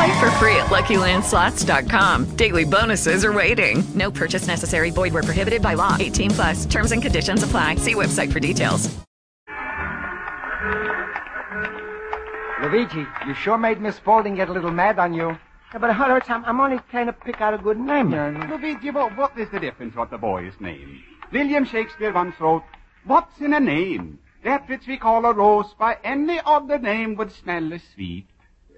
Play for free at LuckyLandSlots.com. Daily bonuses are waiting. No purchase necessary. Void were prohibited by law. 18 plus. Terms and conditions apply. See website for details. Luigi, you sure made Miss Spaulding get a little mad on you. Yeah, but Hutch, I'm, I'm only trying to pick out a good name. Luigi, what, what is the difference what the boy's name? William Shakespeare once wrote, What's in a name? That which we call a rose by any other name would smell as sweet.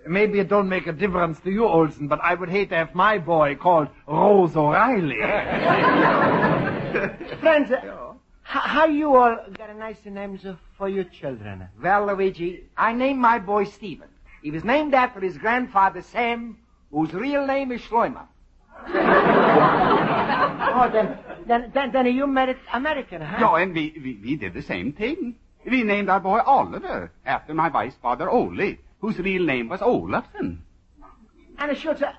Maybe it don't make a difference to you, Olson, but I would hate to have my boy called Rose O'Reilly. Friends, uh, how, how you all got a nice names for your children? Well, Luigi, I named my boy Stephen. He was named after his grandfather Sam, whose real name is Schleimer. oh, then, then, then, then you made it American, huh? No, and we, we, we did the same thing. We named our boy Oliver after my wife's father Ole, whose real name was Olafson. And sure, sir,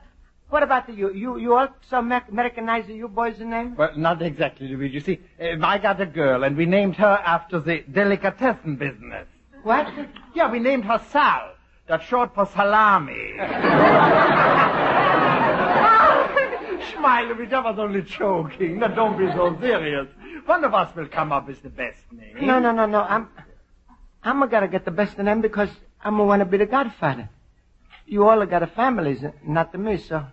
what about the, you? You, you also Amer- Americanize you boys' name? Well, not exactly, Luigi. You see, uh, I got a girl, and we named her after the delicatessen business. What? Yeah, we named her Sal. That's short for salami. Smile, Luigi, I was only joking. Now, don't be so serious. One of us will come up with the best name. No, no, no, no. I'm, I'm gonna get the best name because I'm going to be the godfather. You all have got a families, not the me, so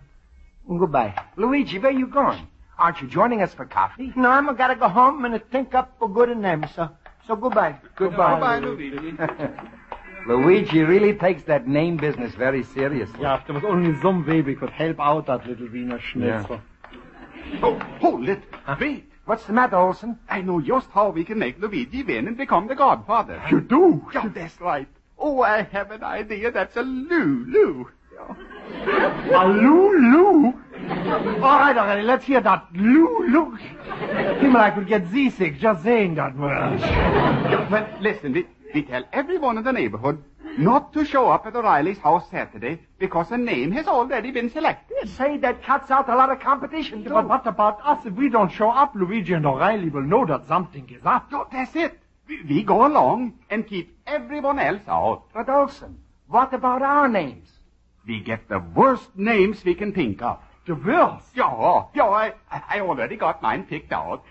goodbye. Luigi, where are you going? Aren't you joining us for coffee? No, I'm gonna go home and think up a good name, so so goodbye. Goodbye, goodbye Luigi. Luigi really takes that name business very seriously. Yeah, if there was only some way we could help out that little Wiener Schnitzel. Yeah. Oh, hold it. Huh? Wait. What's the matter, Olson? I know just how we can make Luigi win and become the godfather. You do? Yeah, that's right. Oh, I have an idea that's a Lulu. A Lulu? All right, all right, let's hear that Lulu. Himmel, I could get seasick just saying that word. Well, listen, we, we tell everyone in the neighborhood not to show up at O'Reilly's house Saturday because a name has already been selected. Say, that cuts out a lot of competition. But what about us? If we don't show up, Luigi and O'Reilly will know that something is up. No, that's it. We, go along and keep everyone else out. But Olson, what about our names? We get the worst names we can think of. The worst? Yeah, yeah, I, I already got mine picked out.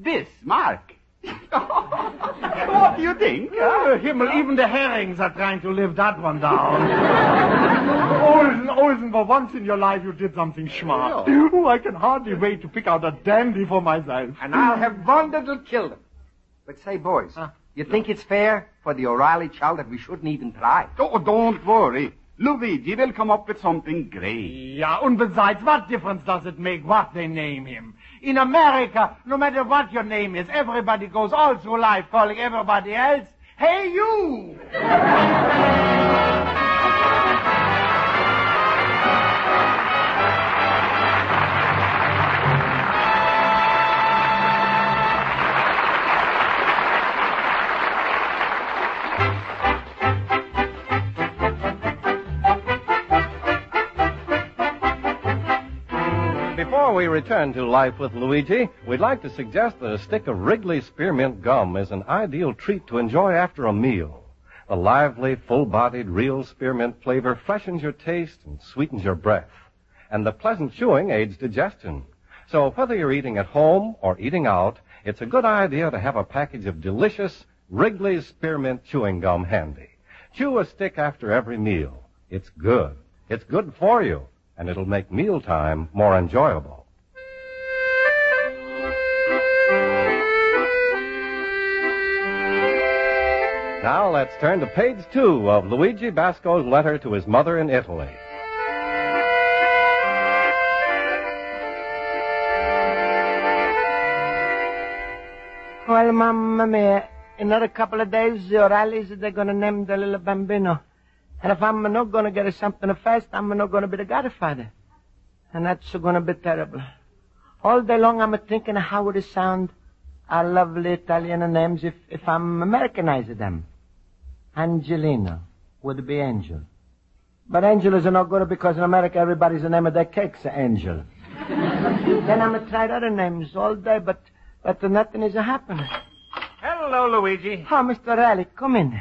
Bismarck. what do you think? Uh, Himmel, even the herrings are trying to live that one down. Olsen, Olsen, for once in your life you did something smart. Oh, I can hardly wait to pick out a dandy for myself. And I'll have one that'll kill them. But say, boys, Huh? you think it's fair for the O'Reilly child that we shouldn't even try? Oh, don't worry. Luigi will come up with something great. Yeah, and besides, what difference does it make what they name him? In America, no matter what your name is, everybody goes all through life calling everybody else, hey you! Before we return to life with Luigi, we'd like to suggest that a stick of Wrigley Spearmint Gum is an ideal treat to enjoy after a meal. The lively, full-bodied, real spearmint flavor freshens your taste and sweetens your breath. And the pleasant chewing aids digestion. So whether you're eating at home or eating out, it's a good idea to have a package of delicious Wrigley's Spearmint Chewing Gum handy. Chew a stick after every meal. It's good. It's good for you, and it'll make mealtime more enjoyable. Now let's turn to page two of Luigi Basco's letter to his mother in Italy. Well, mamma mia, in another couple of days, the O'Reillys, they're gonna name the little bambino. And if I'm not gonna get something fast, I'm not gonna be the godfather. And that's gonna be terrible. All day long, I'm thinking how would it sound, our lovely Italian names, if, if I'm Americanizing them. Angelina would be Angel. But Angel is not good because in America everybody's the name of their cake's Angel. then I'm tried other names all day, but but nothing is happening. Hello, Luigi. Oh, Mr. Riley, come in.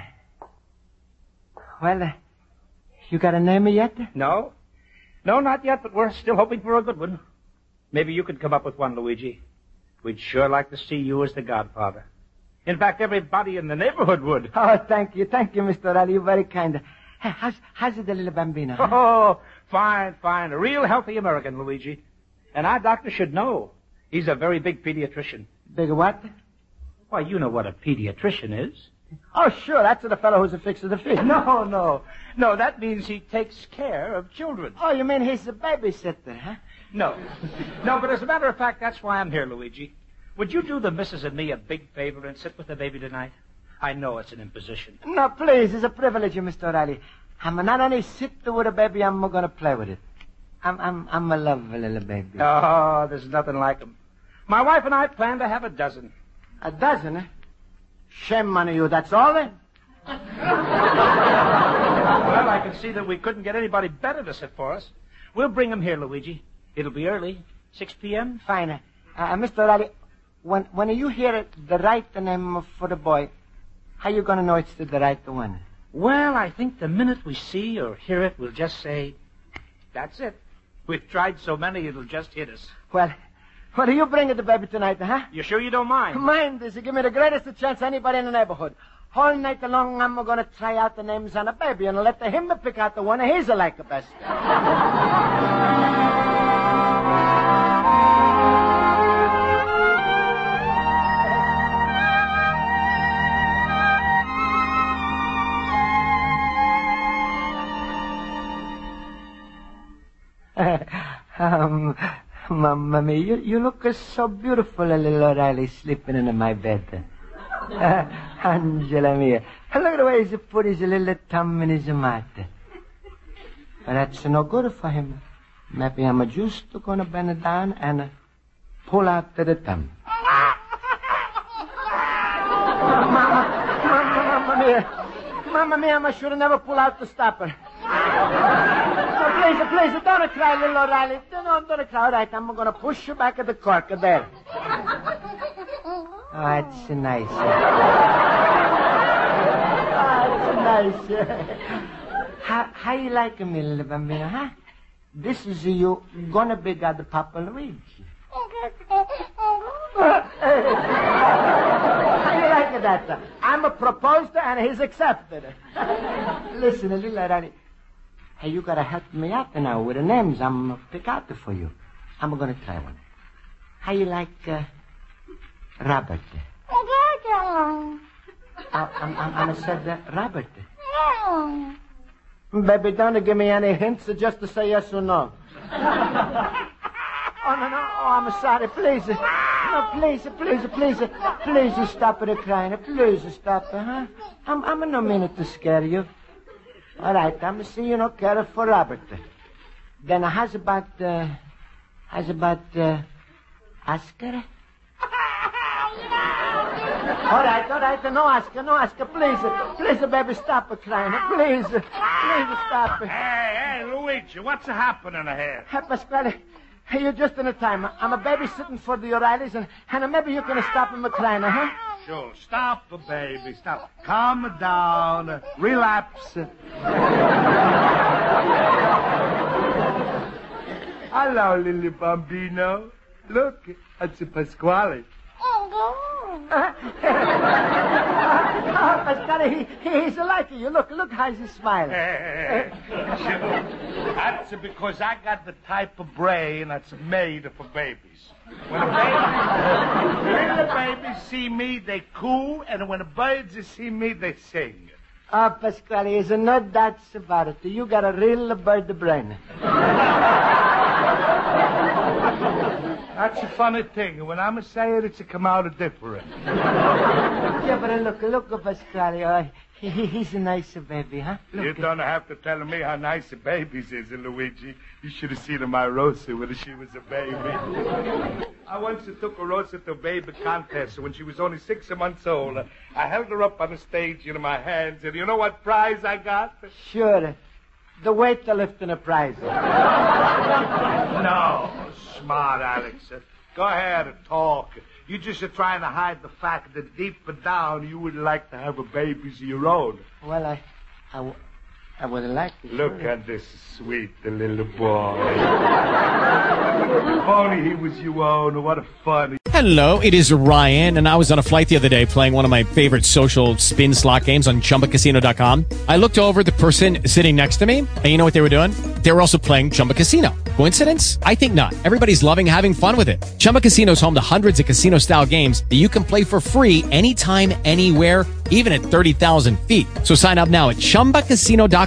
Well, uh, you got a name yet? No. No, not yet, but we're still hoping for a good one. Maybe you could come up with one, Luigi. We'd sure like to see you as the godfather. In fact, everybody in the neighborhood would. Oh, thank you. Thank you, Mr. Riley. You're very kind. How's, how's it, the little bambino? huh? Oh, fine, fine. A real healthy American, Luigi. And our doctor should know. He's a very big pediatrician. Big what? Why, you know what a pediatrician is. Oh, sure. That's the fellow who's a fixer the fish. No, no. No, that means he takes care of children. Oh, you mean he's a babysitter, huh? No. No, but as a matter of fact, that's why I'm here, Luigi. Would you do the missus and me a big favor and sit with the baby tonight? I know it's an imposition. No, please. It's a privilege, Mr. O'Reilly. I'm not only sit with a baby, I'm going to play with it. I'm, I'm, I'm a lovely little baby. Oh, there's nothing like 'em. My wife and I plan to have a dozen. A dozen, eh? Shame on you, that's all then? Well, I can see that we couldn't get anybody better to sit for us. We'll bring him here, Luigi. It'll be early. 6 p.m.? Fine. Uh, uh, Mr. Riley, when, when you hear it, the right name for the boy, how you going to know it's the, the right one? Well, I think the minute we see or hear it, we'll just say, that's it. We've tried so many, it'll just hit us. Well, well, you bring the baby tonight, huh? You sure you don't mind? Mind this, you give me the greatest chance anybody in the neighborhood. All night long, I'm going to try out the names on a baby and let the him pick out the one he's like the best. um, Mamma mia, you, you look so beautiful, little O'Reilly, sleeping in my bed. Uh, Angela mia. Look at the way he put his little thumb in his mouth. But that's no good for him. Maybe I'm just gonna bend down and pull out the thumb. Mamma, mamma, mamma mia. Mamma mia, I should have never pulled out the stopper. Please, please, don't cry, little O'Reilly. Don't, don't cry. All right, I'm going to push you back at the cork there. Ah, oh, that's nice. Ah, oh, that's nice. How, how you like me, little bambino, huh? This is you gonna be God Papa Luigi. How you like that? I'm a proposed and he's accepted. Listen, little O'Reilly. Hey, you gotta help me out now with the names I'm gonna pick out for you. I'm gonna try one. How you like uh, Robert? I, oh, I'm, I'm, I'm said uh, Robert. Baby, don't give me any hints, uh, just to say yes or no. oh, no, no. Oh, I'm sorry. Please. Uh, no, please, uh, please, please, please stop it crying. Please stop, it, huh? I'm, I'm no minute to scare you. All right, I'm see you no care for Robert. Then how's about, uh, how's about, uh, Oscar? All right, all right, no Oscar, no Oscar, please, please, baby, stop crying, please, please stop. Hey, hey, Luigi, what's happening here? Hey, Pasquale, you're just in the time. I'm a babysitting for the O'Reillys, and, and maybe you can stop him crying, huh? Sure, stop, baby, stop. Calm down, relapse. Hello, Lily Bambino. Look, it's Pasquale. Oh, Pasquale, he, he's like you. Look, look how he's smiling. That's because I got the type of brain that's made for babies. When the baby, little babies see me, they coo, and when the birds see me, they sing. Ah, Pasquale, is no doubts about it. You got a real bird brain. That's a funny thing. When I'm a say it, it's a come out a different. yeah, but uh, look, look, Pasquale. Uh, he, he's a nice baby, huh? Look, you don't have to tell me how nice a baby's is, Luigi. You should have seen my Rosa when she was a baby. I once took a Rosa to a baby contest when she was only six months old. I held her up on the stage in my hands, and you know what prize I got? Sure. The weightlifting prize. no. Smart, Alex. Go ahead and talk. You just are trying to hide the fact that deep down you would like to have a baby of your own. Well, I, I, I would like to. Look at this sweet little boy. if only he was your own. What a fun. Hello, it is Ryan, and I was on a flight the other day playing one of my favorite social spin slot games on ChumbaCasino.com. I looked over the person sitting next to me, and you know what they were doing? They were also playing Chumba Casino. Coincidence? I think not. Everybody's loving having fun with it. Chumba Casino is home to hundreds of casino-style games that you can play for free anytime, anywhere, even at 30,000 feet. So sign up now at ChumbaCasino.com